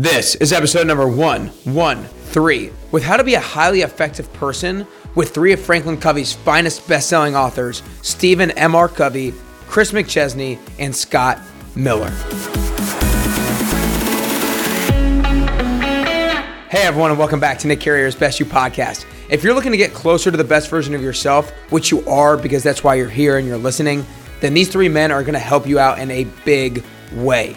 This is episode number 113 with how to be a highly effective person with three of Franklin Covey's finest best-selling authors, Stephen M. R. Covey, Chris McChesney, and Scott Miller. Hey everyone, and welcome back to Nick Carrier's Best You podcast. If you're looking to get closer to the best version of yourself, which you are because that's why you're here and you're listening, then these three men are going to help you out in a big way.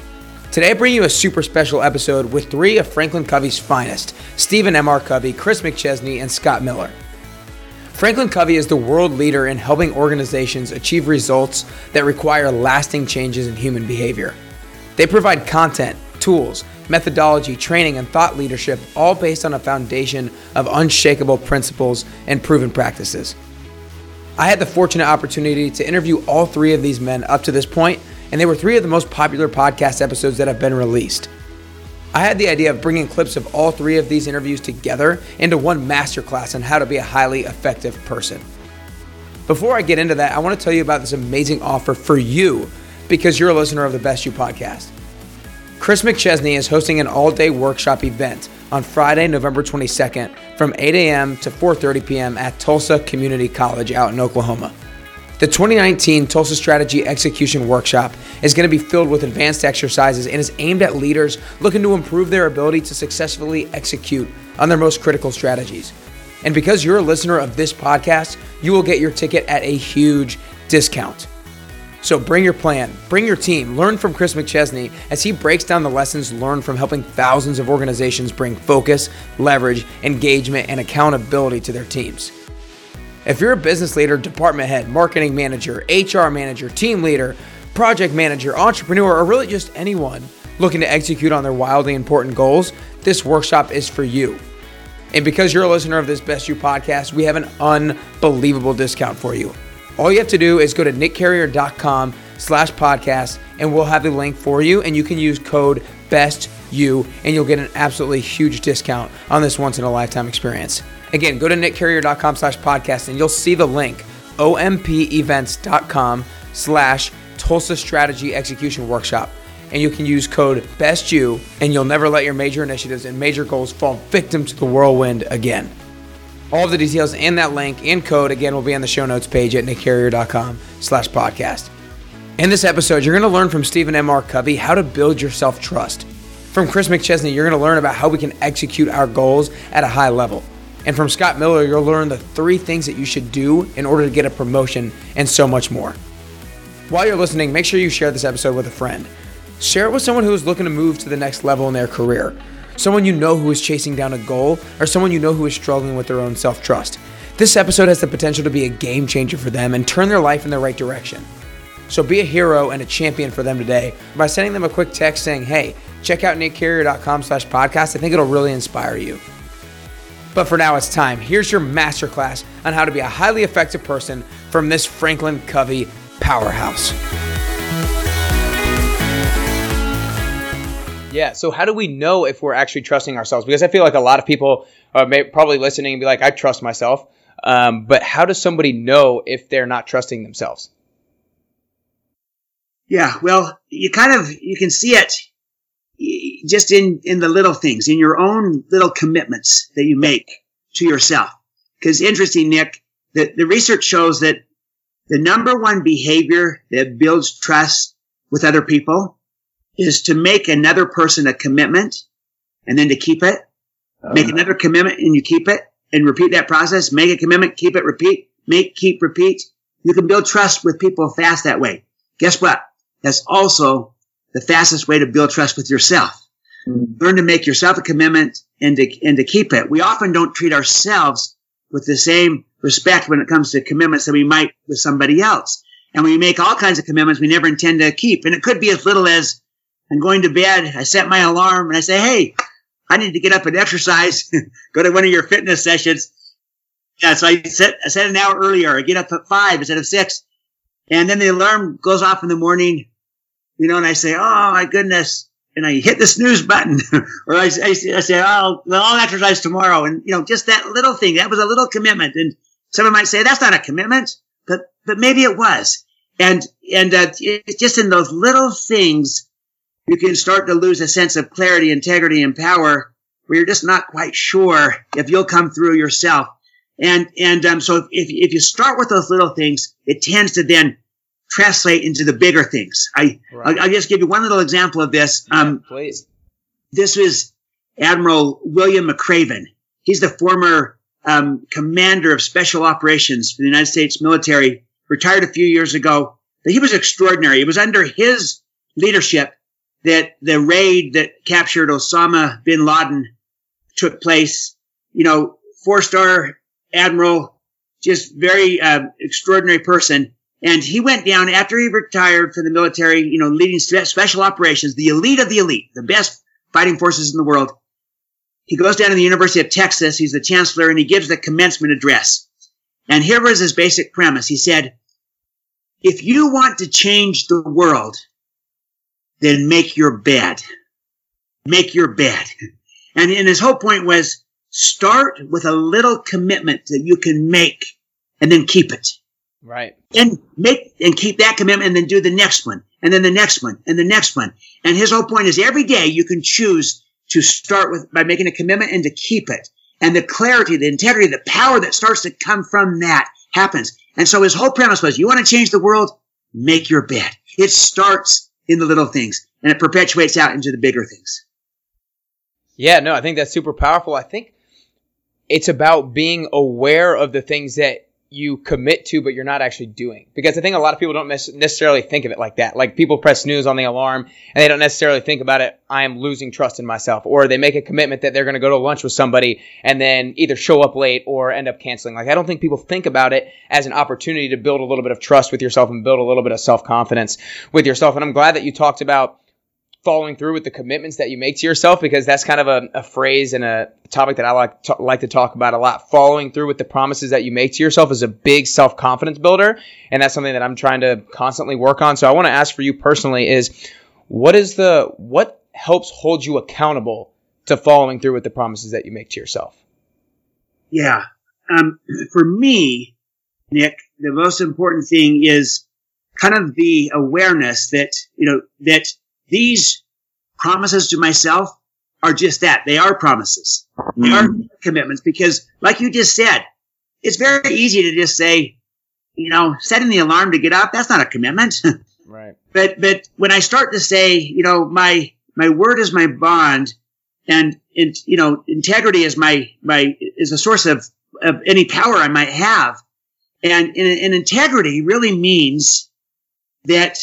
Today, I bring you a super special episode with three of Franklin Covey's finest Stephen M. R. Covey, Chris McChesney, and Scott Miller. Franklin Covey is the world leader in helping organizations achieve results that require lasting changes in human behavior. They provide content, tools, methodology, training, and thought leadership, all based on a foundation of unshakable principles and proven practices. I had the fortunate opportunity to interview all three of these men up to this point, and they were three of the most popular podcast episodes that have been released. I had the idea of bringing clips of all three of these interviews together into one masterclass on how to be a highly effective person. Before I get into that, I want to tell you about this amazing offer for you because you're a listener of the Best You podcast. Chris McChesney is hosting an all-day workshop event on Friday, November 22nd from 8 a.m. to 4:30 p.m. at Tulsa Community College out in Oklahoma. The 2019 Tulsa Strategy Execution Workshop is going to be filled with advanced exercises and is aimed at leaders looking to improve their ability to successfully execute on their most critical strategies. And because you're a listener of this podcast, you will get your ticket at a huge discount. So bring your plan, bring your team, learn from Chris McChesney as he breaks down the lessons learned from helping thousands of organizations bring focus, leverage, engagement, and accountability to their teams. If you're a business leader, department head, marketing manager, HR manager, team leader, project manager, entrepreneur, or really just anyone looking to execute on their wildly important goals, this workshop is for you. And because you're a listener of this Best You podcast, we have an unbelievable discount for you. All you have to do is go to nickcarrier.com slash podcast and we'll have the link for you and you can use code BESTU and you'll get an absolutely huge discount on this once in a lifetime experience. Again, go to nickcarrier.com slash podcast and you'll see the link ompevents.com slash Tulsa Strategy Execution Workshop. And you can use code BESTYOU and you'll never let your major initiatives and major goals fall victim to the whirlwind again. All of the details and that link and code, again, will be on the show notes page at nickcarrier.com slash podcast. In this episode, you're going to learn from Stephen M. R. Covey how to build your self-trust. From Chris McChesney, you're going to learn about how we can execute our goals at a high level. And from Scott Miller, you'll learn the three things that you should do in order to get a promotion and so much more. While you're listening, make sure you share this episode with a friend. Share it with someone who is looking to move to the next level in their career someone you know who is chasing down a goal, or someone you know who is struggling with their own self trust. This episode has the potential to be a game changer for them and turn their life in the right direction. So be a hero and a champion for them today by sending them a quick text saying, hey, check out nickcarrier.com slash podcast. I think it'll really inspire you. But for now, it's time. Here's your masterclass on how to be a highly effective person from this Franklin Covey powerhouse. Yeah. So how do we know if we're actually trusting ourselves? Because I feel like a lot of people are may, probably listening and be like, I trust myself. Um, but how does somebody know if they're not trusting themselves? Yeah. Well, you kind of, you can see it just in, in the little things, in your own little commitments that you make to yourself. Because interesting, Nick, the, the research shows that the number one behavior that builds trust with other people is to make another person a commitment and then to keep it. Oh, make no. another commitment and you keep it and repeat that process. Make a commitment, keep it, repeat, make, keep, repeat. You can build trust with people fast that way. Guess what? That's also the fastest way to build trust with yourself. Mm-hmm. Learn to make yourself a commitment and to, and to keep it. We often don't treat ourselves with the same respect when it comes to commitments that we might with somebody else. And we make all kinds of commitments we never intend to keep. And it could be as little as I'm going to bed. I set my alarm and I say, Hey, I need to get up and exercise. Go to one of your fitness sessions. Yeah. So I set, I set an hour earlier. I get up at five instead of six. And then the alarm goes off in the morning, you know, and I say, Oh my goodness. And I hit the snooze button or I, I, I say, Oh, well, I'll exercise tomorrow. And, you know, just that little thing. That was a little commitment. And someone might say, that's not a commitment, but, but maybe it was. And, and, uh, it's just in those little things you can start to lose a sense of clarity, integrity, and power where you're just not quite sure if you'll come through yourself. And, and, um, so if, if you start with those little things, it tends to then translate into the bigger things. I, right. I'll, I'll, just give you one little example of this. Yeah, um, please. This was Admiral William McRaven. He's the former um, commander of special operations for the United States military, retired a few years ago. But he was extraordinary. It was under his leadership that the raid that captured Osama bin Laden took place. You know, four star admiral, just very uh, extraordinary person. And he went down after he retired from the military, you know, leading special operations, the elite of the elite, the best fighting forces in the world. He goes down to the University of Texas. He's the chancellor and he gives the commencement address. And here was his basic premise. He said, if you want to change the world, then make your bed. Make your bed. And, and his whole point was start with a little commitment that you can make and then keep it. Right. And make and keep that commitment and then do the next one and then the next one and the next one. And his whole point is every day you can choose to start with by making a commitment and to keep it. And the clarity, the integrity, the power that starts to come from that happens. And so his whole premise was you want to change the world? Make your bed. It starts in the little things and it perpetuates out into the bigger things. Yeah, no, I think that's super powerful. I think it's about being aware of the things that you commit to, but you're not actually doing. Because I think a lot of people don't necessarily think of it like that. Like people press snooze on the alarm and they don't necessarily think about it. I am losing trust in myself. Or they make a commitment that they're going to go to lunch with somebody and then either show up late or end up canceling. Like I don't think people think about it as an opportunity to build a little bit of trust with yourself and build a little bit of self confidence with yourself. And I'm glad that you talked about following through with the commitments that you make to yourself because that's kind of a, a phrase and a topic that I like to, like to talk about a lot. Following through with the promises that you make to yourself is a big self confidence builder, and that's something that I'm trying to constantly work on. So I want to ask for you personally is what is the what helps hold you accountable to following through with the promises that you make to yourself? Yeah, um, for me, Nick, the most important thing is kind of the awareness that you know that these promises to myself are just that. They are promises. They are mm-hmm. commitments because, like you just said, it's very easy to just say, you know, setting the alarm to get up, that's not a commitment. right. But, but when I start to say, you know, my, my word is my bond and, and you know, integrity is my, my, is a source of, of any power I might have. And, and, and integrity really means that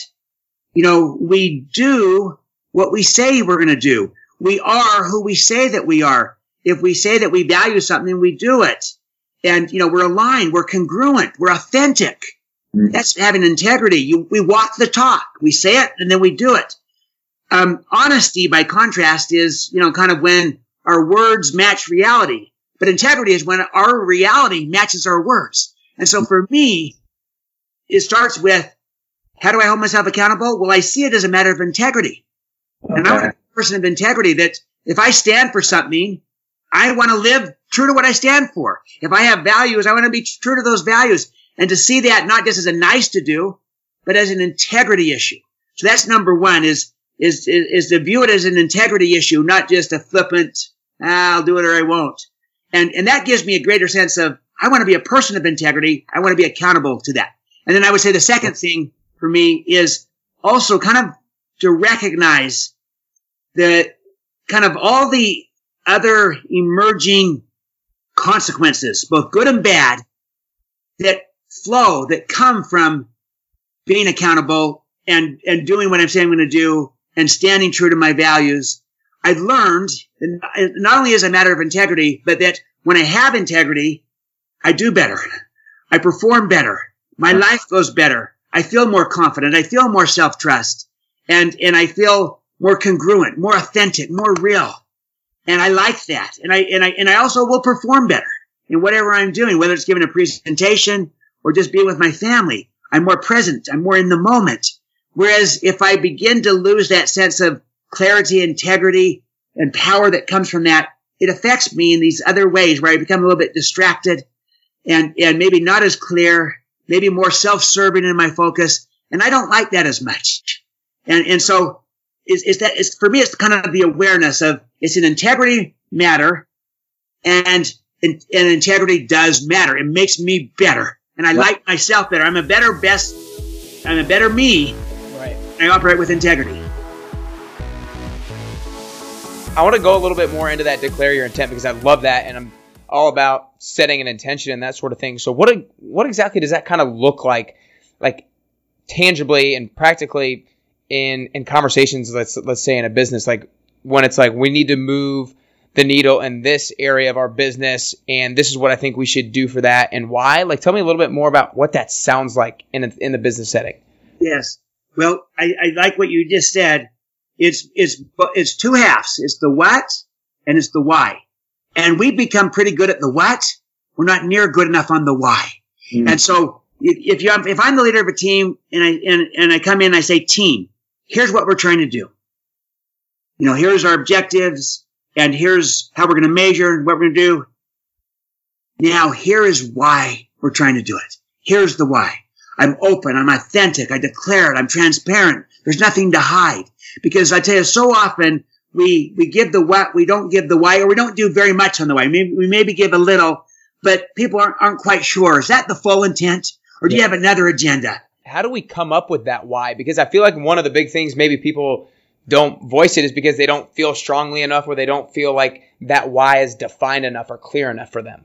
you know, we do what we say we're going to do. We are who we say that we are. If we say that we value something, we do it. And, you know, we're aligned, we're congruent, we're authentic. Mm. That's having integrity. You, we walk the talk. We say it and then we do it. Um, honesty, by contrast, is, you know, kind of when our words match reality. But integrity is when our reality matches our words. And so for me, it starts with how do I hold myself accountable? Well, I see it as a matter of integrity. Okay. And I'm a person of integrity that if I stand for something, I want to live true to what I stand for. If I have values, I want to be true to those values and to see that not just as a nice to do, but as an integrity issue. So that's number one is, is, is, is to view it as an integrity issue, not just a flippant, ah, I'll do it or I won't. And, and that gives me a greater sense of, I want to be a person of integrity. I want to be accountable to that. And then I would say the second thing for me is also kind of to recognize that kind of all the other emerging consequences, both good and bad, that flow, that come from being accountable and, and doing what I'm saying I'm going to do and standing true to my values. I've learned that not only as a matter of integrity, but that when I have integrity, I do better. I perform better. My life goes better. I feel more confident. I feel more self trust and, and I feel more congruent, more authentic, more real. And I like that. And I, and I, and I also will perform better in whatever I'm doing, whether it's giving a presentation or just being with my family. I'm more present. I'm more in the moment. Whereas if I begin to lose that sense of clarity, integrity, and power that comes from that, it affects me in these other ways where I become a little bit distracted and, and maybe not as clear maybe more self-serving in my focus. And I don't like that as much. And, and so is, is that is for me it's kind of the awareness of it's an integrity matter and and, and integrity does matter. It makes me better. And I like myself better. I'm a better best I'm a better me. Right. I operate with integrity. I want to go a little bit more into that declare your intent because I love that and I'm all about setting an intention and that sort of thing. So what what exactly does that kind of look like like tangibly and practically in in conversations let's let's say in a business? Like when it's like we need to move the needle in this area of our business and this is what I think we should do for that and why? Like tell me a little bit more about what that sounds like in a, in the business setting. Yes. Well I, I like what you just said. It's it's it's two halves. It's the what and it's the why and we become pretty good at the what we're not near good enough on the why mm-hmm. and so if you if I'm the leader of a team and I and, and I come in and I say team here's what we're trying to do you know here's our objectives and here's how we're going to measure and what we're going to do. Now, here is why we're trying to do it. Here's the why. I'm open. I'm authentic. I declare it. I'm transparent. There's nothing to hide. Because I tell you, so often we, we give the what, we don't give the why, or we don't do very much on the why. Maybe, we maybe give a little, but people aren't, aren't quite sure. Is that the full intent? Or do yeah. you have another agenda? How do we come up with that why? Because I feel like one of the big things maybe people don't voice it is because they don't feel strongly enough or they don't feel like that why is defined enough or clear enough for them.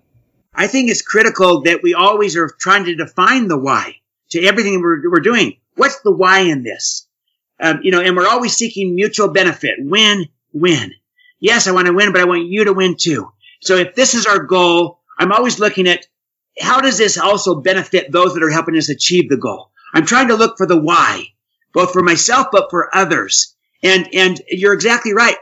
I think it's critical that we always are trying to define the why to everything we're, we're doing. What's the why in this? Um, you know, and we're always seeking mutual benefit. Win, win. Yes, I want to win, but I want you to win too. So if this is our goal, I'm always looking at how does this also benefit those that are helping us achieve the goal? I'm trying to look for the why, both for myself, but for others. And, and you're exactly right.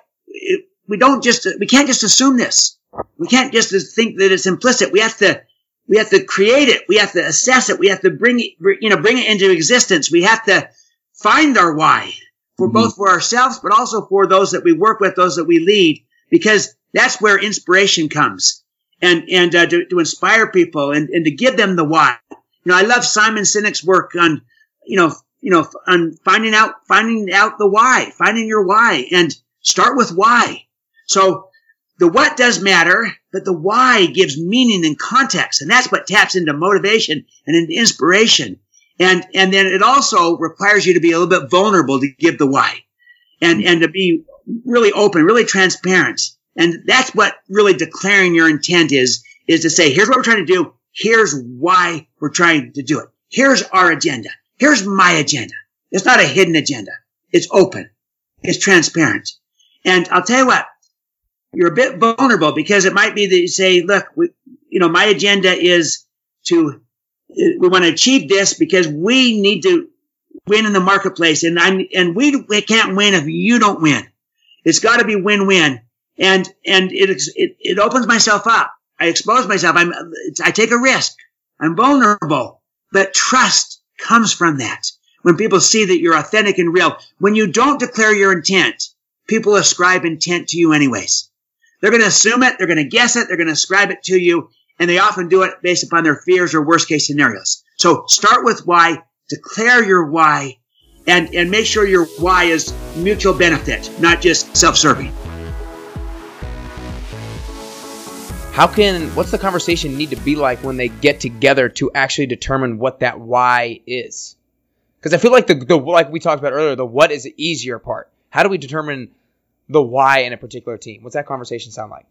We don't just, we can't just assume this. We can't just think that it's implicit. We have to, we have to create it. We have to assess it. We have to bring it, you know, bring it into existence. We have to find our why for mm-hmm. both for ourselves, but also for those that we work with, those that we lead, because that's where inspiration comes and, and uh, to, to inspire people and, and to give them the why. You know, I love Simon Sinek's work on, you know, you know, on finding out, finding out the why, finding your why and start with why. So the what does matter, but the why gives meaning and context. And that's what taps into motivation and into inspiration. And, and then it also requires you to be a little bit vulnerable to give the why and, and to be really open, really transparent. And that's what really declaring your intent is, is to say, here's what we're trying to do. Here's why we're trying to do it. Here's our agenda. Here's my agenda. It's not a hidden agenda. It's open. It's transparent. And I'll tell you what, you're a bit vulnerable because it might be that you say, look, we, you know, my agenda is to, we want to achieve this because we need to win in the marketplace and I, and we, we can't win if you don't win. It's got to be win-win. And, and it, it, it opens myself up. I expose myself. I'm, I take a risk. I'm vulnerable, but trust comes from that. When people see that you're authentic and real, when you don't declare your intent, people ascribe intent to you anyways. They're going to assume it, they're going to guess it, they're going to ascribe it to you, and they often do it based upon their fears or worst case scenarios. So start with why, declare your why, and, and make sure your why is mutual benefit, not just self-serving. how can what's the conversation need to be like when they get together to actually determine what that why is? Because i feel like the, the like we talked about earlier the what is the easier part. How do we determine the why in a particular team? What's that conversation sound like?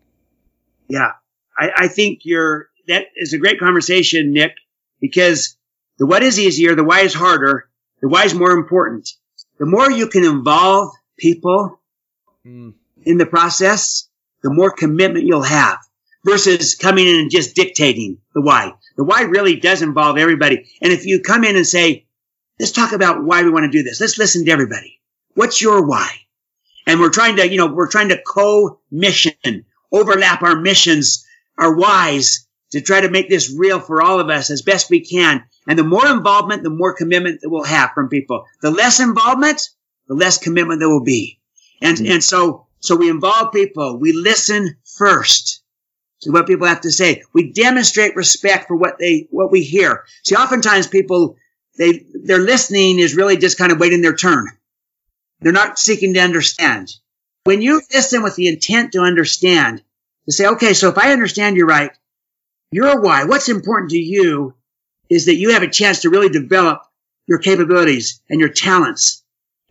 Yeah i, I think you're that is a great conversation nick because the what is easier the why is harder the why is more important the more you can involve people mm. in the process the more commitment you'll have versus coming in and just dictating the why. The why really does involve everybody. And if you come in and say, let's talk about why we want to do this. Let's listen to everybody. What's your why? And we're trying to, you know, we're trying to co-mission, overlap our missions, our wise to try to make this real for all of us as best we can. And the more involvement, the more commitment that we'll have from people. The less involvement, the less commitment there will be. And, mm-hmm. and so, so we involve people. We listen first to what people have to say. We demonstrate respect for what they, what we hear. See, oftentimes people, they, their listening is really just kind of waiting their turn. They're not seeking to understand. When you listen with the intent to understand, to say, okay, so if I understand you right, your why, what's important to you is that you have a chance to really develop your capabilities and your talents.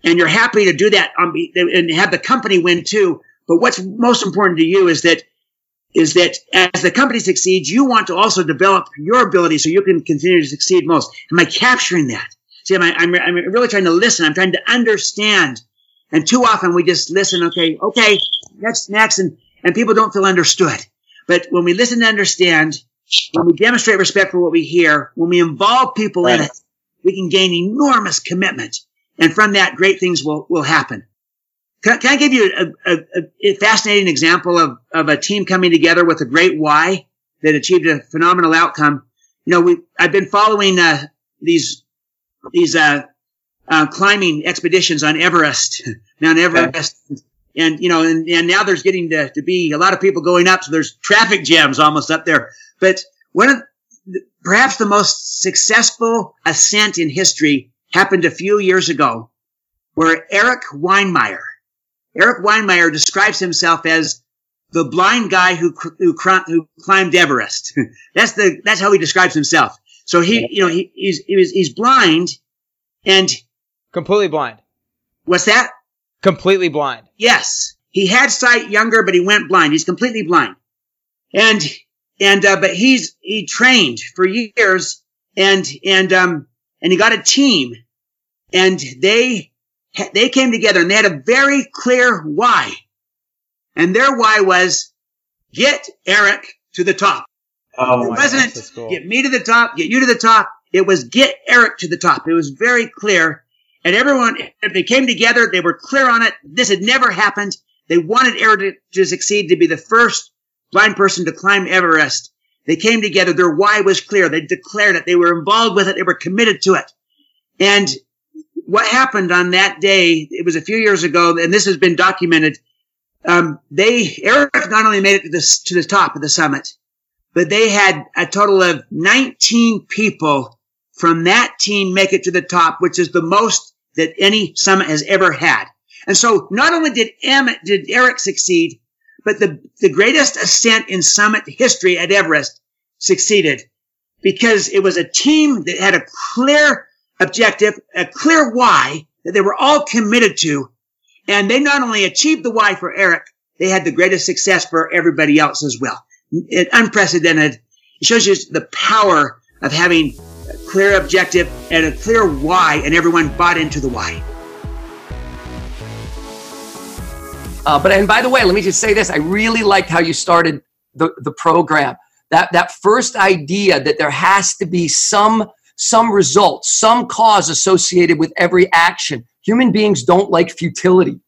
And you're happy to do that um, on, and have the company win too. But what's most important to you is that is that as the company succeeds, you want to also develop your ability so you can continue to succeed most. Am I capturing that? See, am I, I'm, I'm really trying to listen. I'm trying to understand. And too often we just listen. Okay. Okay. Next, next. And, and people don't feel understood. But when we listen to understand, when we demonstrate respect for what we hear, when we involve people right. in it, we can gain enormous commitment. And from that, great things will, will happen. Can, can I give you a, a, a, fascinating example of, of a team coming together with a great why that achieved a phenomenal outcome? You know, we, I've been following, uh, these, these, uh, uh, climbing expeditions on Everest, Mount Everest. Okay. And, you know, and, and now there's getting to, to be a lot of people going up. So there's traffic jams almost up there. But one of, perhaps the most successful ascent in history happened a few years ago where Eric Weihenmayer, Eric Weihenmayer describes himself as the blind guy who who, who climbed Everest. that's the that's how he describes himself. So he, you know, he, he's he was, he's blind, and completely blind. What's that? Completely blind. Yes, he had sight younger, but he went blind. He's completely blind, and and uh, but he's he trained for years, and and um and he got a team, and they they came together and they had a very clear why. And their why was get Eric to the top. Oh, it wasn't gosh, cool. get me to the top, get you to the top. It was get Eric to the top. It was very clear. And everyone, if they came together, they were clear on it. This had never happened. They wanted Eric to, succeed, to be the first blind person to climb Everest. They came together. Their why was clear. They declared it. They were involved with it. They were committed to it. And what happened on that day, it was a few years ago, and this has been documented. Um, they, Eric not only made it to the, to the top of the summit, but they had a total of 19 people from that team make it to the top, which is the most that any summit has ever had. And so not only did Emmett, did Eric succeed, but the, the greatest ascent in summit history at Everest succeeded because it was a team that had a clear objective, a clear why that they were all committed to. And they not only achieved the why for Eric, they had the greatest success for everybody else as well. It, unprecedented. It shows you the power of having a clear objective and a clear why, and everyone bought into the why. Uh, but and by the way, let me just say this: I really liked how you started the the program. That that first idea that there has to be some some result, some cause associated with every action. Human beings don't like futility.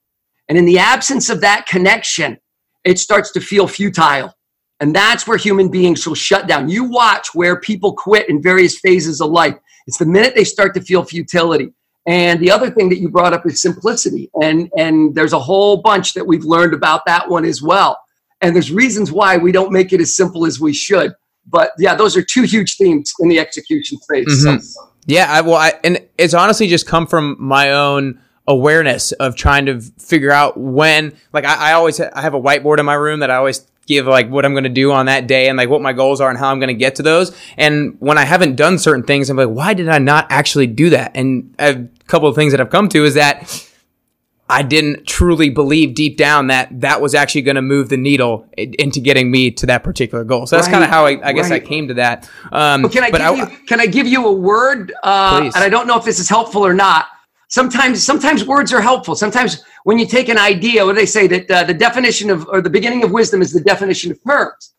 And in the absence of that connection, it starts to feel futile. And that's where human beings will shut down. You watch where people quit in various phases of life. It's the minute they start to feel futility. And the other thing that you brought up is simplicity. And, and there's a whole bunch that we've learned about that one as well. And there's reasons why we don't make it as simple as we should but yeah, those are two huge themes in the execution space. Mm-hmm. So. Yeah, I, well, I, and it's honestly just come from my own awareness of trying to figure out when. Like, I, I always I have a whiteboard in my room that I always give like what I'm going to do on that day and like what my goals are and how I'm going to get to those. And when I haven't done certain things, I'm like, why did I not actually do that? And a couple of things that I've come to is that I didn't truly believe deep down that that was actually going to move the needle into getting me to that particular goal. So that's right, kind of how I, I guess right. I came to that. Um, can I give I, you, can I give you a word? Uh, and I don't know if this is helpful or not. Sometimes sometimes words are helpful. Sometimes when you take an idea, what do they say that uh, the definition of or the beginning of wisdom is the definition of terms.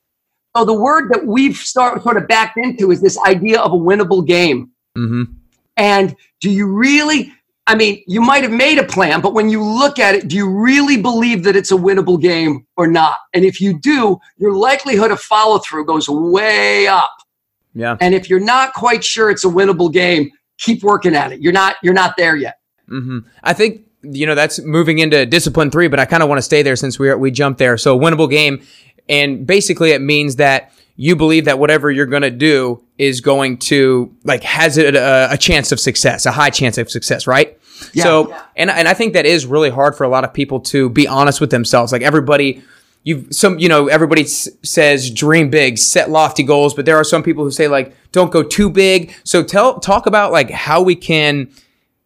So the word that we've start, sort of backed into is this idea of a winnable game. Mm-hmm. And do you really I mean, you might have made a plan, but when you look at it, do you really believe that it's a winnable game or not? And if you do, your likelihood of follow through goes way up. Yeah. And if you're not quite sure it's a winnable game, keep working at it. You're not you're not there yet. Mm-hmm. I think you know that's moving into discipline three, but I kind of want to stay there since we we jumped there. So winnable game, and basically it means that you believe that whatever you're going to do is going to like has it a, a, chance of success, a high chance of success, right? Yeah. So, yeah. and and I think that is really hard for a lot of people to be honest with themselves. Like everybody you some you know everybody s- says dream big set lofty goals but there are some people who say like don't go too big so tell talk about like how we can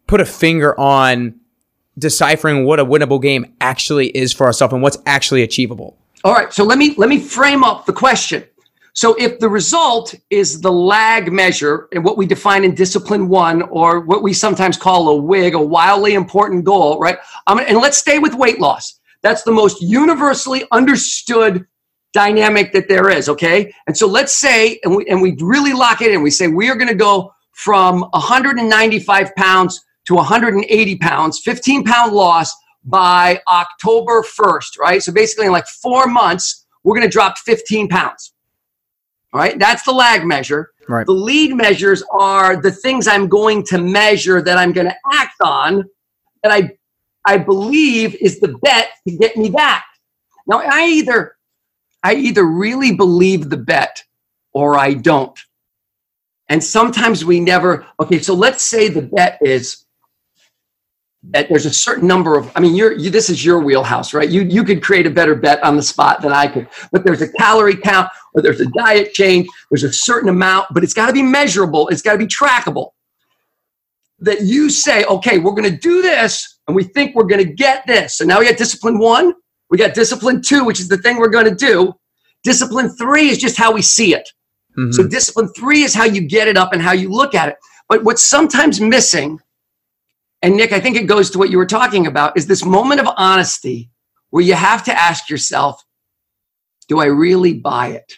put a finger on deciphering what a winnable game actually is for ourselves and what's actually achievable all right so let me let me frame up the question so if the result is the lag measure and what we define in discipline one, or what we sometimes call a WIG, a wildly important goal, right? And let's stay with weight loss. That's the most universally understood dynamic that there is, okay? And so let's say, and we, and we really lock it in, we say we are gonna go from 195 pounds to 180 pounds, 15 pound loss by October 1st, right? So basically in like four months, we're gonna drop 15 pounds. All right, that's the lag measure. Right. The lead measures are the things I'm going to measure that I'm going to act on that I I believe is the bet to get me back. Now I either I either really believe the bet or I don't. And sometimes we never okay, so let's say the bet is there's a certain number of i mean you're you, this is your wheelhouse right? You you could create a better bet on the spot than i could. But there's a calorie count or there's a diet change there's a certain amount but it's got to be measurable it's got to be trackable. That you say okay we're going to do this and we think we're going to get this. So now we got discipline one we got discipline two which is the thing we're going to do. Discipline three is just how we see it. Mm-hmm. so discipline three is how you get it up and how you look at it. But what's sometimes missing and Nick, I think it goes to what you were talking about is this moment of honesty where you have to ask yourself, do I really buy it?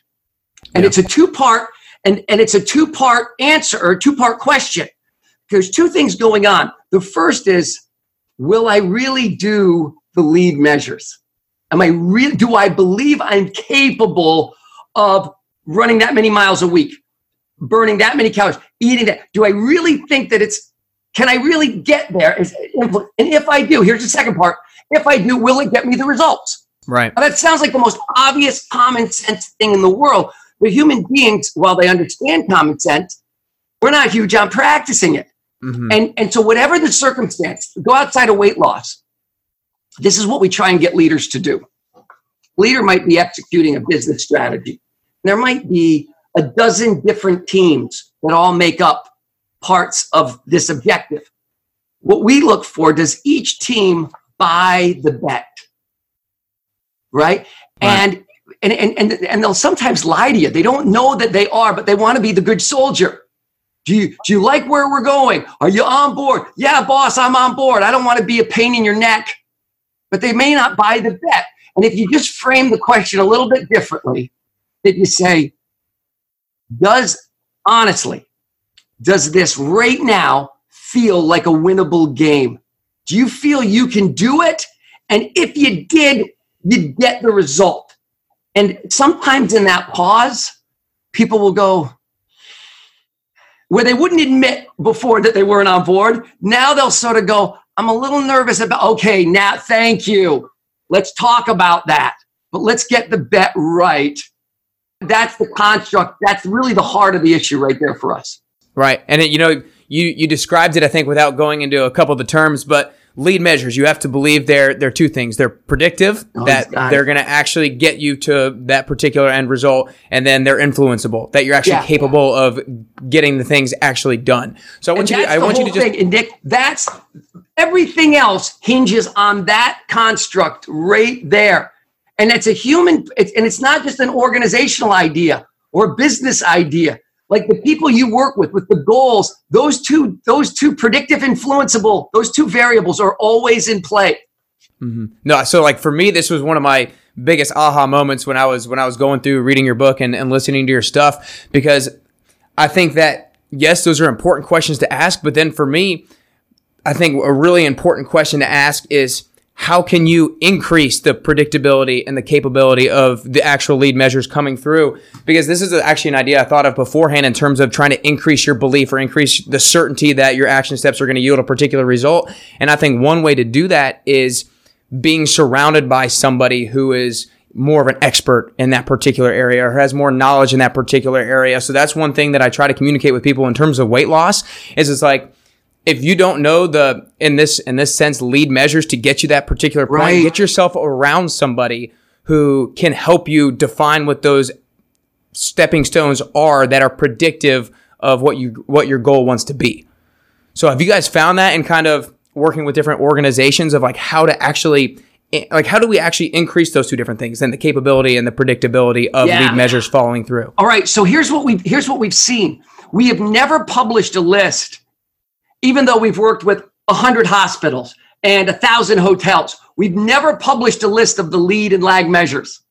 And yeah. it's a two part and, and it's a two part answer or two part question. There's two things going on. The first is, will I really do the lead measures? Am I real? Do I believe I'm capable of running that many miles a week, burning that many calories, eating that? Do I really think that it's can I really get there? And if I do, here's the second part. If I do, will it get me the results? Right. Now, that sounds like the most obvious common sense thing in the world. But human beings, while they understand common sense, we're not huge on practicing it. Mm-hmm. And, and so, whatever the circumstance, go outside of weight loss. This is what we try and get leaders to do. Leader might be executing a business strategy. There might be a dozen different teams that all make up parts of this objective. What we look for does each team buy the bet? Right? right. And, and, and, and they'll sometimes lie to you. They don't know that they are, but they want to be the good soldier. Do you, do you like where we're going? Are you on board? Yeah, boss, I'm on board. I don't want to be a pain in your neck. But they may not buy the bet. And if you just frame the question a little bit differently, that you say, does honestly, does this right now feel like a winnable game? Do you feel you can do it? And if you did, you'd get the result. And sometimes in that pause, people will go, where they wouldn't admit before that they weren't on board. Now they'll sort of go, I'm a little nervous about, okay, now thank you. Let's talk about that. But let's get the bet right. That's the construct. That's really the heart of the issue right there for us. Right. And it, you know, you you described it I think without going into a couple of the terms, but lead measures, you have to believe they're they're two things. They're predictive oh, that they're going to actually get you to that particular end result and then they're influenceable that you're actually yeah. capable of getting the things actually done. So I want and you to, I want you to just thing. and Nick, that's everything else hinges on that construct right there. And it's a human it's, and it's not just an organizational idea or business idea like the people you work with with the goals those two those two predictive influenceable those two variables are always in play mm-hmm. no so like for me this was one of my biggest aha moments when i was when i was going through reading your book and, and listening to your stuff because i think that yes those are important questions to ask but then for me i think a really important question to ask is how can you increase the predictability and the capability of the actual lead measures coming through? Because this is actually an idea I thought of beforehand in terms of trying to increase your belief or increase the certainty that your action steps are going to yield a particular result. And I think one way to do that is being surrounded by somebody who is more of an expert in that particular area or has more knowledge in that particular area. So that's one thing that I try to communicate with people in terms of weight loss is it's like, if you don't know the in this in this sense lead measures to get you that particular point, Right. get yourself around somebody who can help you define what those stepping stones are that are predictive of what you what your goal wants to be. So have you guys found that in kind of working with different organizations of like how to actually eh, like how do we actually increase those two different things and the capability and the predictability of Yeah. lead measures following through? All right, so here's what we here's what we've seen. We have never published a list, even though we've worked with hundred hospitals and a thousand hotels. We've never published a list of the lead and lag measures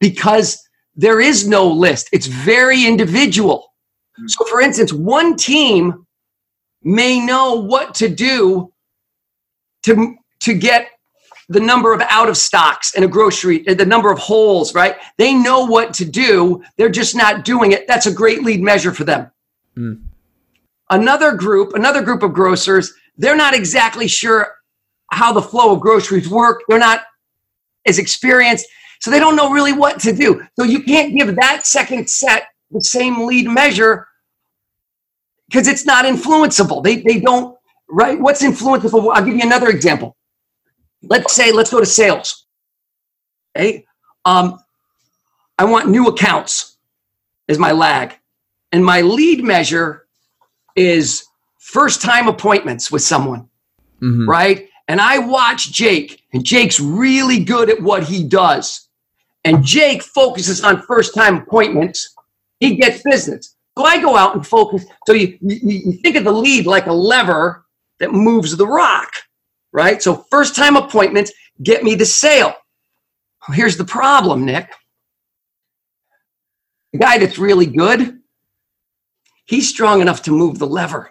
because there is no list. It's very individual. So, for instance, one team may know what to do to to get the number of out of stocks in a grocery, uh, the number of holes, right? They know what to do. They're just not doing it. That's a great lead measure for them. Mm. Another group, another group of grocers, they're not exactly sure how the flow of groceries work. They're not as experienced, so they don't know really what to do. So you can't give that second set the same lead measure because it's not influenceable. They they don't right. What's influenceable? I'll give you another example let's say let's go to sales okay um, i want new accounts as my lag and my lead measure is first time appointments with someone Mhm. right and i watch jake and jake's really good at what he does and jake focuses on first time appointments he gets business so i go out and focus so you, you, you think of the lead like a lever that moves the rock right? So first time appointments get me the sale. Here's the problem, Nick. The guy that's really good, he's strong enough to move the lever.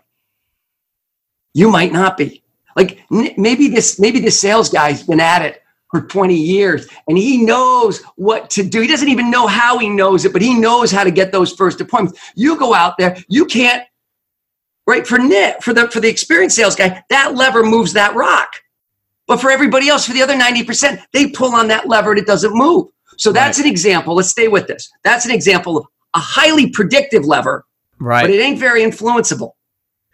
You might not be. Like maybe this maybe this sales guy's been at it for 20 years and he knows what to do. He doesn't even know how he knows it, but he knows how to get those first appointments. You go out there, you can't right for Nick, for the for the experienced sales guy, that lever moves that rock. But for everybody else, for the other 90%, they pull on that lever and it doesn't move. So that's an example. Let's stay with this. That's an example of a highly predictive lever, Right. but it ain't very influenceable.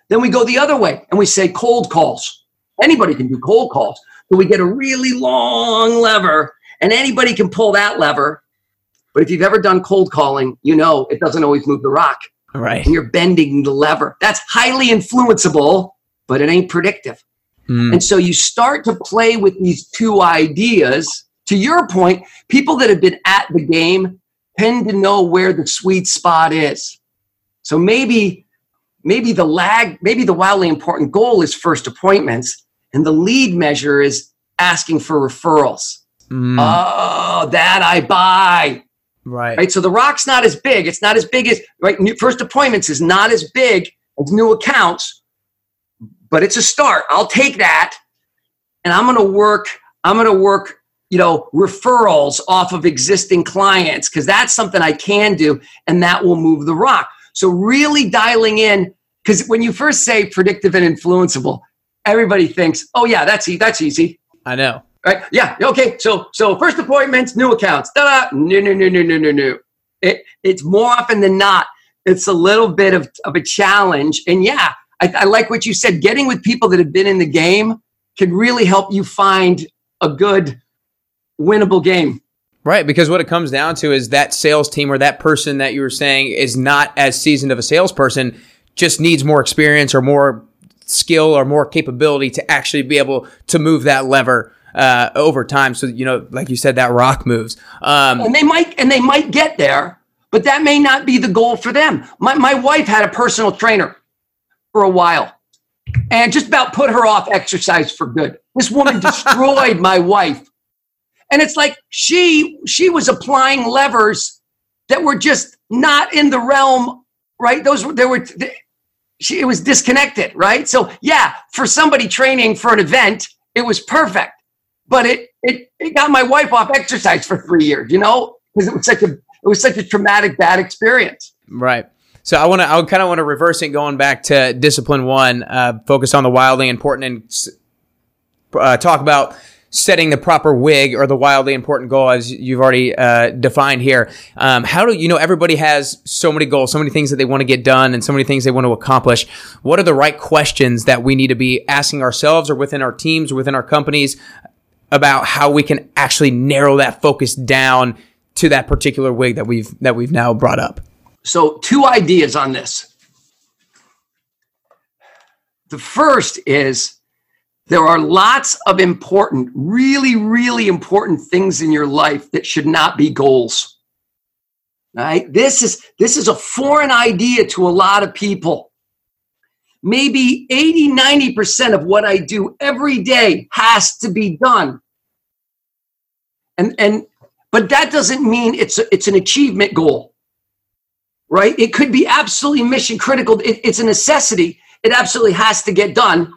Then we go the other way and we say cold calls. Anybody can do cold calls. So we get a really long lever and anybody can pull that lever. But if you've ever done cold calling, you know it doesn't always move the rock right. and you're bending the lever. That's highly influenceable, but it ain't predictive. Mm. And so you start to play with these two ideas. To your point, people that have been at the game tend to know where the sweet spot is. So maybe, maybe the lag, maybe the wildly important goal is first appointments, and the lead measure is asking for referrals. Mm. Oh, that I buy right. right? So the rock's not as big. It's not as big as right. New, first appointments is not as big as new accounts, but it's a start. I'll take that, and I'm going to work. I'm going to work. You know, referrals off of existing clients because that's something I can do, and that will move the rock. So really dialing in because when you first say predictive and influenceable, everybody thinks, "Oh yeah, that's e- that's easy." I know. right? Yeah. Okay. So so first appointments, new accounts. Da No no no no no no no. It it's more often than not. It's a little bit of, of a challenge. And yeah, I, I like what you said. Getting with people that have been in the game can really help you find a good winnable game. Right, because what it comes down to is that sales team or that person that you were saying is not as seasoned of a salesperson, just needs more experience or more skill or more capability to actually be able to move that lever uh, over time. So you know, like you said, that rock moves. Um, and they might and they might get there but that may not be the goal for them my, my wife had a personal trainer for a while and just about put her off exercise for good this woman destroyed my wife and it's like she she was applying levers that were just not in the realm right? Those were there were she, it was disconnected right? So yeah for somebody training for an event it was perfect. But it it, it got my wife off exercise for three years you know? Because it was such a it was such a traumatic bad experience. Right. So I want to, I kind of want to reverse it going back to discipline one, uh, focus on the wildly important and uh, talk about setting the proper wig or the wildly important goal as you've already uh, defined here. Um, how do you know everybody has so many goals so many things that they want to get done and so many things they want to accomplish. What are the right questions that we need to be asking ourselves or within our teams or within our companies about how we can actually narrow that focus down to that particular wig that we've that we've now brought up? So two ideas on this. The first is there are lots of important, really, really important things in your life that should not be goals. Right? This is this is a foreign idea to a lot of people. Maybe 80, 90% of what I do every day has to be done. And and but that doesn't mean it's a, it's an achievement goal. Right? It could be absolutely mission critical. It, it's a necessity. It absolutely has to get done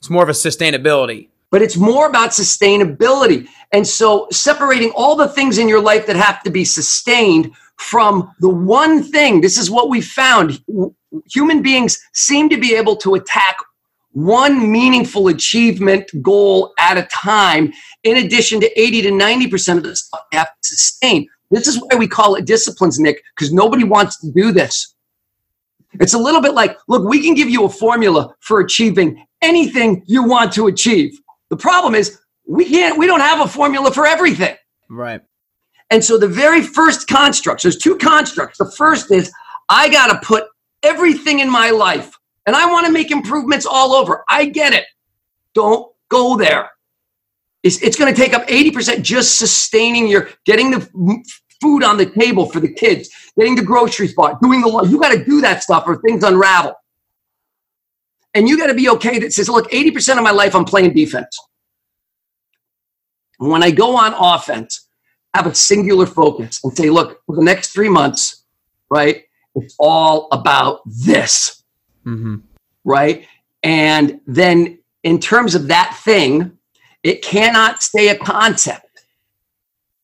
it's more of a sustainability. But it's more about sustainability. And so separating all the things in your life that have to be sustained from the one thing, this is what we found. Human beings seem to be able to attack one meaningful achievement goal at a time, in addition to 80 to 90% of the stuff they have to sustain. This is why we call it disciplines, Nick, because nobody wants to do this. It's a little bit like, look, we can give you a formula for achieving anything you want to achieve. The problem is we can't, we don't have a formula for everything. Right. And so the very first constructs, there's two constructs. The first is I got to put everything in my life and I want to make improvements all over. I get it. Don't go there. It's, it's going to take up 80% just sustaining your, getting the food on the table for the kids, getting the groceries bought, doing the, you got to do that stuff or things unravel. And you got to be okay that says, look, 80% of my life I'm playing defense. When I go on offense, have a singular focus and say, look, for the next three months, right, it's all about this. Mm-hmm. Right. And then in terms of that thing, it cannot stay a concept.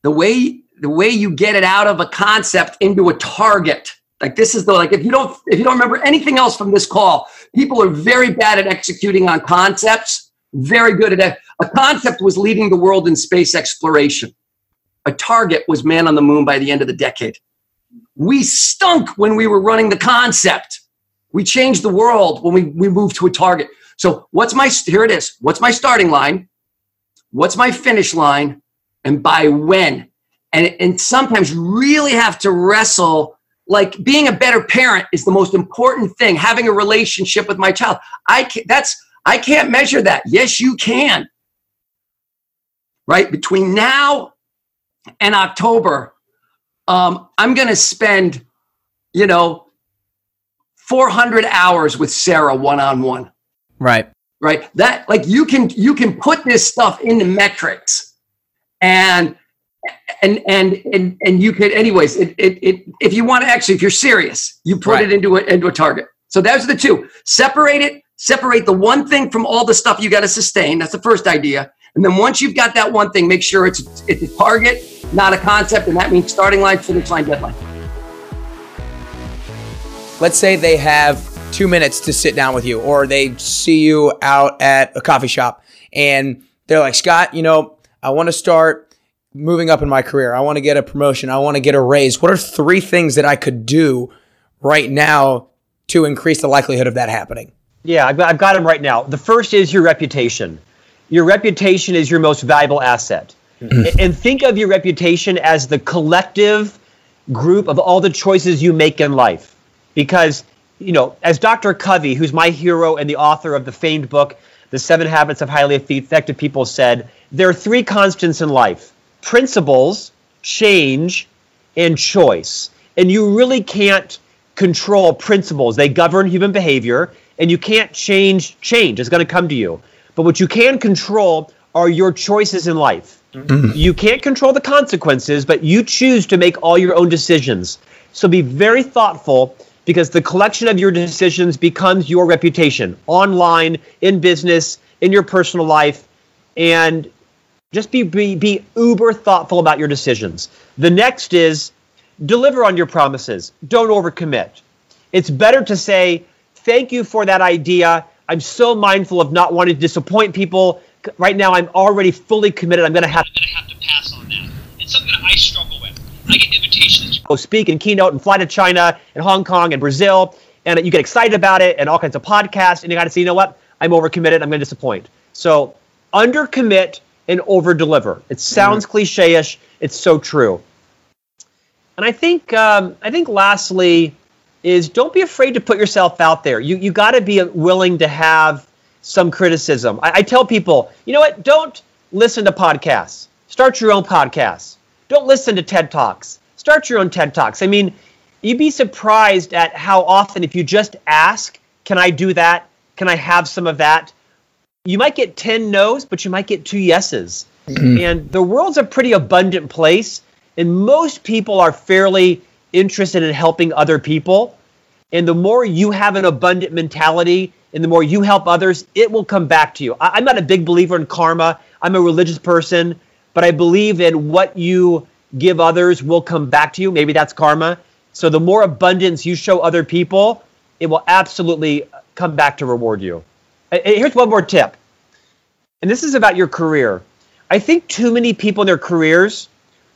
The way the way you get it out of a concept into a target like this is the like if you don't if you don't remember anything else from this call, people are very bad at executing on concepts. Very good at. A concept was leading the world in space exploration. A target was man on the moon by the end of the decade. We stunk when we were running the concept. We changed the world when we, we moved to a target. So what's my here it is. What's my starting line? What's my finish line? And by when? And, and sometimes really have to wrestle like being a better parent is the most important thing having a relationship with my child. I can't that's i can't measure that. Yes you can. Right? Between now and october um, i'm going to spend you know 400 hours with sarah one-on-one. Right. Right? That like you can you can put this stuff into metrics. And and and and and you could anyways it, it, it if you want to actually if you're serious you put right. it into a into a target. So those are the two. Separate it separate the one thing from all the stuff you got to sustain. That's the first idea. And then once you've got that one thing make sure it's it's a target not a concept and that means starting line finish line deadline. Let's say they have two minutes to sit down with you or they see you out at a coffee shop and they're like scott you know i want to start moving up in my career. I want to get a promotion. I want to get a raise. What are three things that I could do right now to increase the likelihood of that happening? Yeah, I've got, I've got them right now. The first is your reputation. Your reputation is your most valuable asset. Mm-hmm. and think of your reputation as the collective group of all the choices you make in life. Because, you know, as Dr. Covey, who's my hero and the author of the famed book, The Seven Habits of Highly Effective People, said, there are three constants in life principles, change, and choice. And you really can't control principles. They govern human behavior, and you can't change change. It's going to come to you. But what you can control are your choices in life. Mm-hmm. You can't control the consequences, but you choose to make all your own decisions. So be very thoughtful because the collection of your decisions becomes your reputation online, in business, in your personal life. And just be, be, be uber thoughtful about your decisions. The next is deliver on your promises. Don't overcommit. It's better to say, thank you for that idea. I'm so mindful of not wanting to disappoint people right now I'm already fully committed. I'm going to have, to have to pass on that. It's something that I struggle with. I get invitations. to go speak and keynote and fly to China and Hong Kong and Brazil, and you get excited about it and all kinds of podcasts, and you got to say, you know what? I'm overcommitted. I'm going to disappoint. So undercommit and over deliver. It sounds cliche-ish. It's so true. And I think um, I think lastly is don't be afraid to put yourself out there. You you got to be willing to have some criticism. I, I tell people, you know what? Don't listen to podcasts. Start your own podcasts. Don't listen to TED Talks. Start your own TED Talks. I mean, you'd be surprised at how often, if you just ask, Can I do that? Can I have some of that? You might get 10 no's, but you might get two yeses. Mm-hmm. And the world's a pretty abundant place, and most people are fairly interested in helping other people. And the more you have an abundant mentality and the more you help others, it will come back to you. I- I'm not a big believer in karma. I'm a religious person, but I believe in what you give others will come back to you. Maybe that's karma. So the more abundance you show other people, it will absolutely come back to reward you. And and here's one more tip. And this is about your career. I think too many people in their careers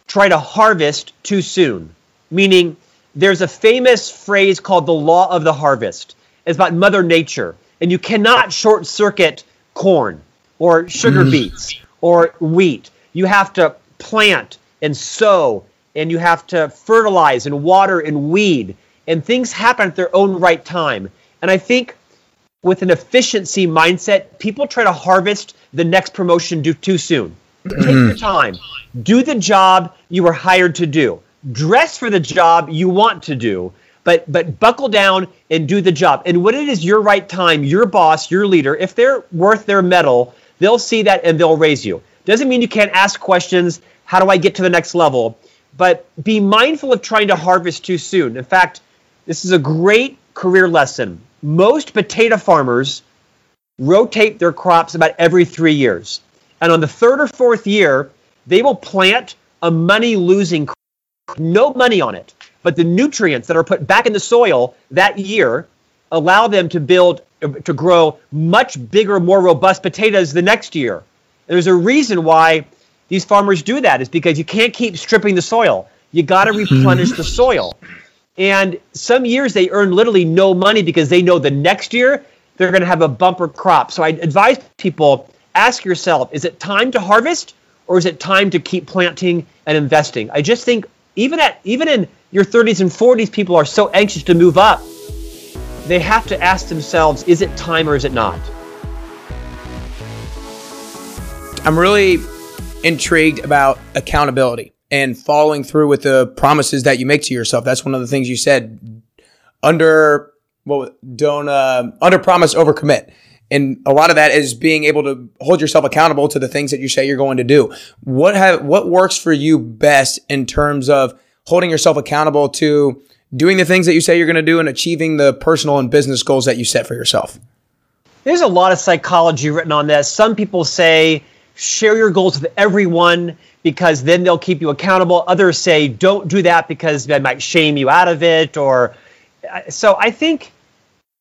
try to harvest too soon, meaning there's a famous phrase called the law of the harvest. It's about Mother Nature, and you cannot short circuit corn or sugar mm. beets or wheat. You have to plant and sow, and you have to fertilize and water and weed, and things happen at their own right time. And I think with an efficiency mindset, people try to harvest the next promotion do, too soon. Take your mm. time. Do the job you were hired to do. Dress for the job you want to do, but but buckle down and do the job. And when it is your right time, your boss, your leader, if they're worth their mettle, they'll see that and they'll raise you. Doesn't mean you can't ask questions. How do I get to the next level? But be mindful of trying to harvest too soon. In fact, this is a great career lesson. Most potato farmers rotate their crops about every three years. And on the third or fourth year, they will plant a money losing crop, no money on it. But the nutrients that are put back in the soil that year allow them to build, to grow much bigger, more robust potatoes the next year. And there's a reason why these farmers do that, is because you can't keep stripping the soil. You got to hmm. replenish the soil. And some years they earn literally no money because they know the next year they're going to have a bumper crop. So I advise people ask yourself is it time to harvest or is it time to keep planting and investing? I just think even at even in your 30s and 40s people are so anxious to move up. They have to ask themselves is it time or is it not? I'm really intrigued about accountability and following through with the promises that you make to yourself. That's one of the things you said. Under well, don't uh, under promise, over commit. And a lot of that is being able to hold yourself accountable to the things that you say you're going to do. What have what works for you best in terms of holding yourself accountable to doing the things that you say you're going to do and achieving the personal and business goals that you set for yourself? There's a lot of psychology written on this. Some people say share your goals with everyone because then they'll keep you accountable. Others say don't do that because they might shame you out of it. Or so I think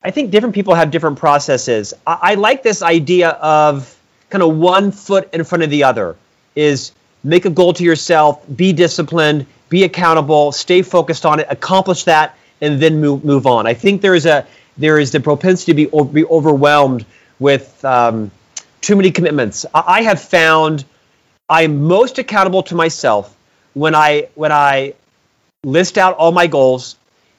I think different people have different processes. I, I like this idea of kind of one foot in front of the other. Is make a goal to yourself, be disciplined, be accountable, stay focused on it, accomplish that, and then move move on. I think there is a there is the propensity to be be overwhelmed with um, too many commitments. I, have found I'm most accountable to myself when I when I list out all my goals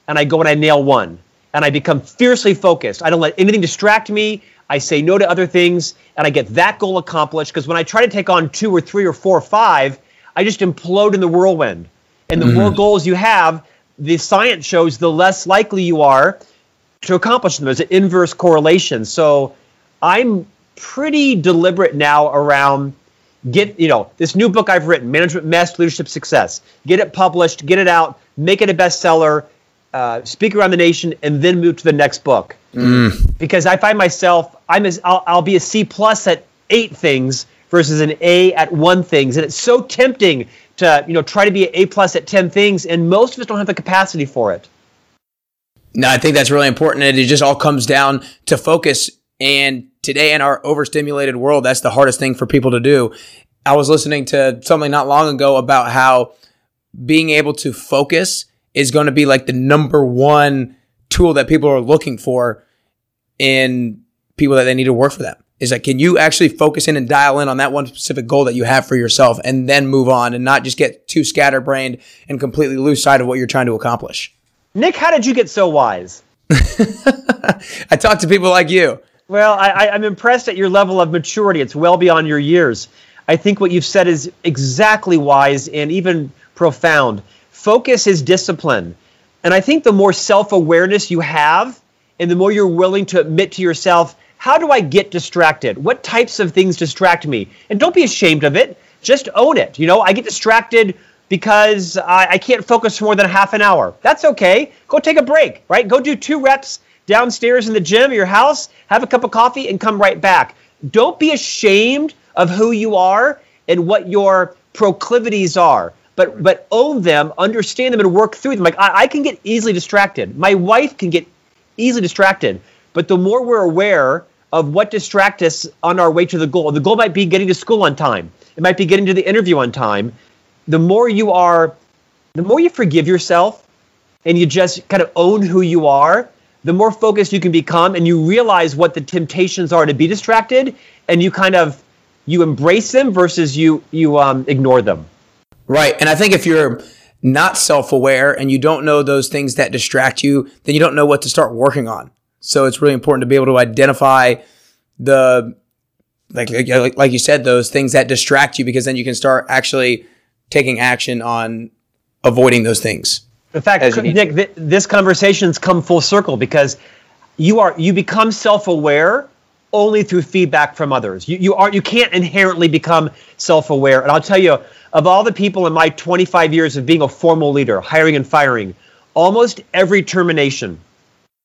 and I go and I nail one and I become fiercely focused. I don't let anything distract me. I say no to other things and I get that goal accomplished because when I try to take on two or three or four or five, I just implode in the whirlwind. And the more mm-hmm. goals you have, the science shows the less likely you are to accomplish them. There's an inverse correlation. So I'm pretty deliberate now around get you know this new book I've written, Management Mess, Leadership Success. Get it published, get it out, make it a bestseller, uh, speak around the nation, and then move to the next book. Because I find myself I'm as I'll, I'll be a C plus at eight things versus an A at one things, and it's so tempting to you know try to be an A plus at ten things, and most of us don't have the capacity for it. No, I think that's really important. And it just all comes down to focus And today in our overstimulated world, that's the hardest thing for people to do. I was listening to something not long ago about how being able to focus is going to be like the number one tool that people are looking for in people that they need to work for them. Is like, can you actually focus in and dial in on that one specific goal that you have for yourself and then move on and not just get too scatterbrained and completely lose sight of what you're trying to accomplish? Nick, how did you get so wise? I talk to people like you. Well, I, I'm impressed at your level of maturity. It's well beyond your years. I think what you've said is exactly wise and even profound. Focus is discipline. And I think the more self awareness you have, and the more you're willing to admit to yourself, how do I get distracted? What types of things distract me? And don't be ashamed of it. Just own it. You know, I get distracted because I, I can't focus for more than half an hour. That's okay. Go take a break, right? Go do two reps downstairs in the gym your house, have a cup of coffee, and come right back. Don't be ashamed of who you are and what your proclivities are. But but own them, understand them, and work through them. Like I, I can get easily distracted. My wife can get easily distracted. But the more we're aware of what distracts us on our way to the goal, the goal might be getting to school on time. It might be getting to the interview on time. The more you are, the more you forgive yourself and you just kind of own who you are, the more focused you can become and you realize what the temptations are to be distracted and you kind of you embrace them versus you you um, ignore them. Right. And I think if you're not self-aware and you don't know those things that distract you, then you don't know what to start working on. So it's really important to be able to identify the like like, like you said those things that distract you because then you can start actually taking action on avoiding those things. In fact, Nick, th- this conversation's come full circle because you are you become self-aware only through feedback from others. You you are you can't inherently become self-aware. And I'll tell you, of all the people in my 25 years of being a formal leader, hiring and firing, almost every termination,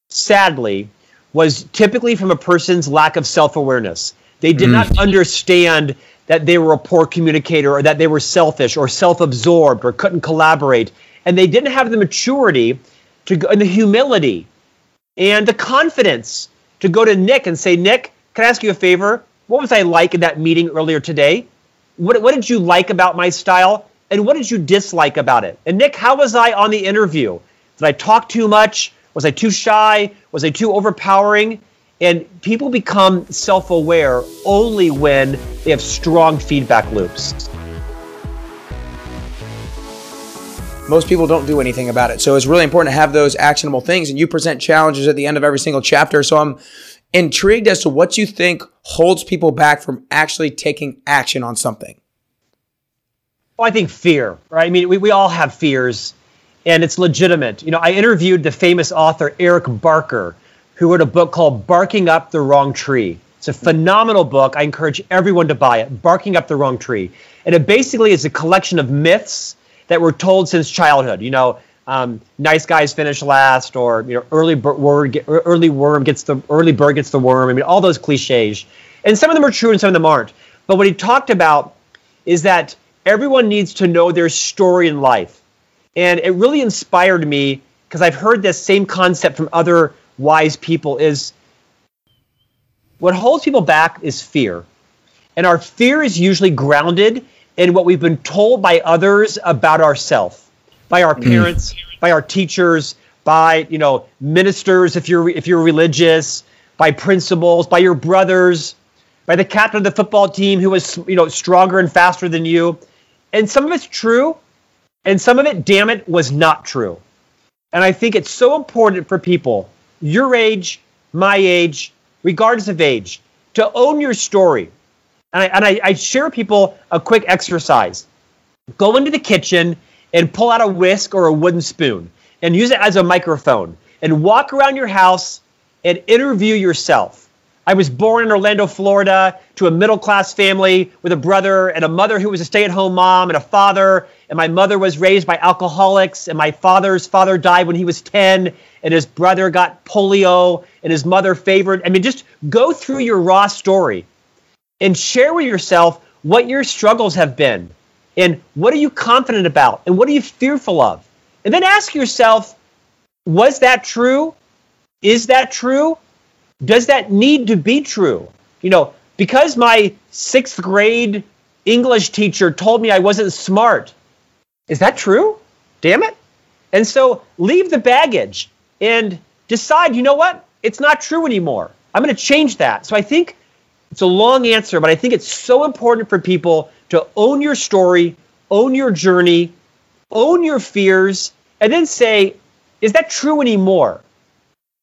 sadly, was typically from a person's lack of self-awareness. They did mm. not understand that they were a poor communicator or that they were selfish or self-absorbed or couldn't collaborate and they didn't have the maturity to go and the humility and the confidence to go to Nick and say, Nick, can I ask you a favor? What was I like in that meeting earlier today? What, what did you like about my style? And what did you dislike about it? And Nick, how was I on the interview? Did I talk too much? Was I too shy? Was I too overpowering? And people become self aware only when they have strong feedback loops. Most people don't do anything about it. So it's really important to have those actionable things. And you present challenges at the end of every single chapter. So I'm intrigued as to what you think holds people back from actually taking action on something. Well, I think fear, right? I mean, we, we all have fears and it's legitimate. You know, I interviewed the famous author Eric Barker, who wrote a book called Barking Up the Wrong Tree. It's a phenomenal book. I encourage everyone to buy it, Barking Up the Wrong Tree. And it basically is a collection of myths that we're told since childhood. You know, um, nice guys finish last, or you know, early bird, early worm gets the early bird gets the worm. I mean, all those cliches, and some of them are true and some of them aren't. But what he talked about is that everyone needs to know their story in life, and it really inspired me because I've heard this same concept from other wise people. Is what holds people back is fear, and our fear is usually grounded in what we've been told by others about ourselves, by our mm. parents, mm. by our teachers, by you know ministers if you're if you're religious, by principals, by your brothers, by the captain of the football team who was you know stronger and faster than you. And some of it's true, and some of it, damn it, was not true. And I think it's so important for people, your age, my age, regardless of age, to own your story and I, and I, I share people a quick exercise. Go into the kitchen and pull out a whisk or a wooden spoon and use it as a microphone and walk around your house and interview yourself. I was born in Orlando, Florida, to a middle class family with a brother and a mother who was a stay at home mom and a father. And my mother was raised by alcoholics, and my father's father died when he was 10, and his brother got polio, and his mother favored. I mean, just go through your raw story and share with yourself what your struggles have been and what are you confident about and what are you fearful of. And then ask yourself, was that true? Is that true? Does that need to be true? You know, because my sixth grade English teacher told me I wasn't smart. Is that true? Damn it. And so leave the baggage and decide, you know what? It's not true anymore. I'm going to change that. So I think it's a long answer, but I think it's so important for people to own your story, own your journey, own your fears, and then say, is that true anymore?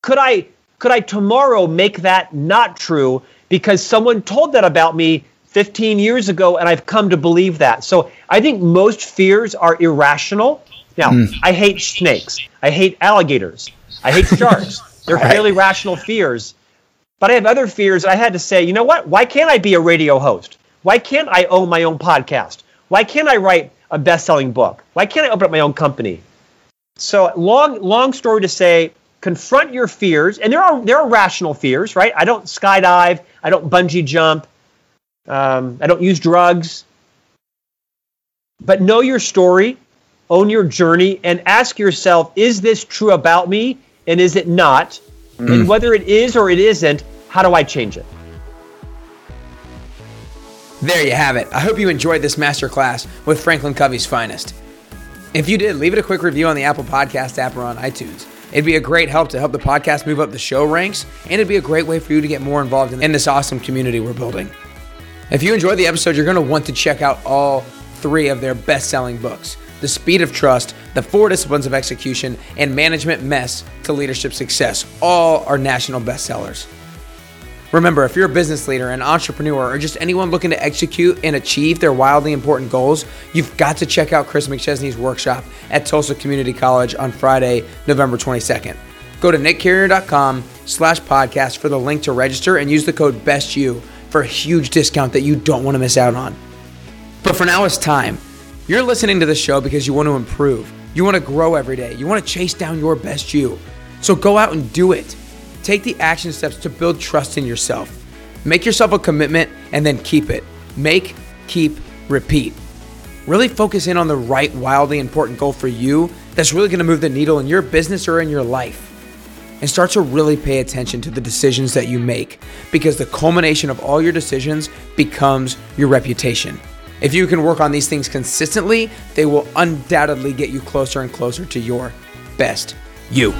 Could I could I tomorrow make that not true because someone told that about me 15 years ago and I've come to believe that? So I think most fears are irrational. Now, mm. I hate snakes. I hate alligators. I hate sharks. They're right. fairly rational fears. But I have other fears. I had to say, you know what? Why can't I be a radio host? Why can't I own my own podcast? Why can't I write a best-selling book? Why can't I open up my own company? So long, long story to say, confront your fears, and there are there are rational fears, right? I don't skydive, I don't bungee jump, um, I don't use drugs. But know your story, own your journey, and ask yourself: Is this true about me, and is it not? Mm. And whether it is or it isn't, how do I change it? There you have it. I hope you enjoyed this masterclass with Franklin Covey's finest. If you did, leave it a quick review on the Apple Podcast app or on iTunes. It'd be a great help to help the podcast move up the show ranks, and it'd be a great way for you to get more involved in this awesome community we're building. If you enjoyed the episode, you're going to want to check out all three of their best selling books The Speed of Trust, The Four Disciplines of Execution, and Management Mess to Leadership Success. All are national bestsellers. Remember, if you're a business leader, an entrepreneur, or just anyone looking to execute and achieve their wildly important goals, you've got to check out Chris McChesney's workshop at Tulsa Community College on Friday, November 22nd. Go to nickcarrier.com slash podcast for the link to register and use the code BESTYOU for a huge discount that you don't want to miss out on. But for now, it's time. You're listening to the show because you want to improve. You want to grow every day. You want to chase down your best you. So go out and do it. Take the action steps to build trust in yourself. Make yourself a commitment and then keep it. Make, keep, repeat. Really focus in on the right, wildly important goal for you that's really to move the needle in your business or in your life. And start to really pay attention to the decisions that you make because the culmination of all your decisions becomes your reputation. If you can work on these things consistently, they will undoubtedly get you closer and closer to your best you.